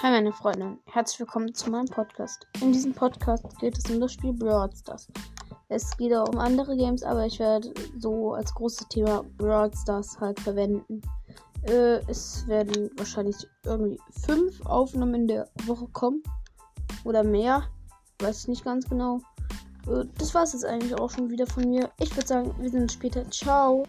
Hi meine Freunde, herzlich willkommen zu meinem Podcast. In diesem Podcast geht es um das Spiel Brawl Stars. Es geht auch um andere Games, aber ich werde so als großes Thema Brawl Stars halt verwenden. Äh, es werden wahrscheinlich irgendwie fünf Aufnahmen in der Woche kommen. Oder mehr. Weiß ich nicht ganz genau. Äh, das war es jetzt eigentlich auch schon wieder von mir. Ich würde sagen, wir sehen uns später. Ciao.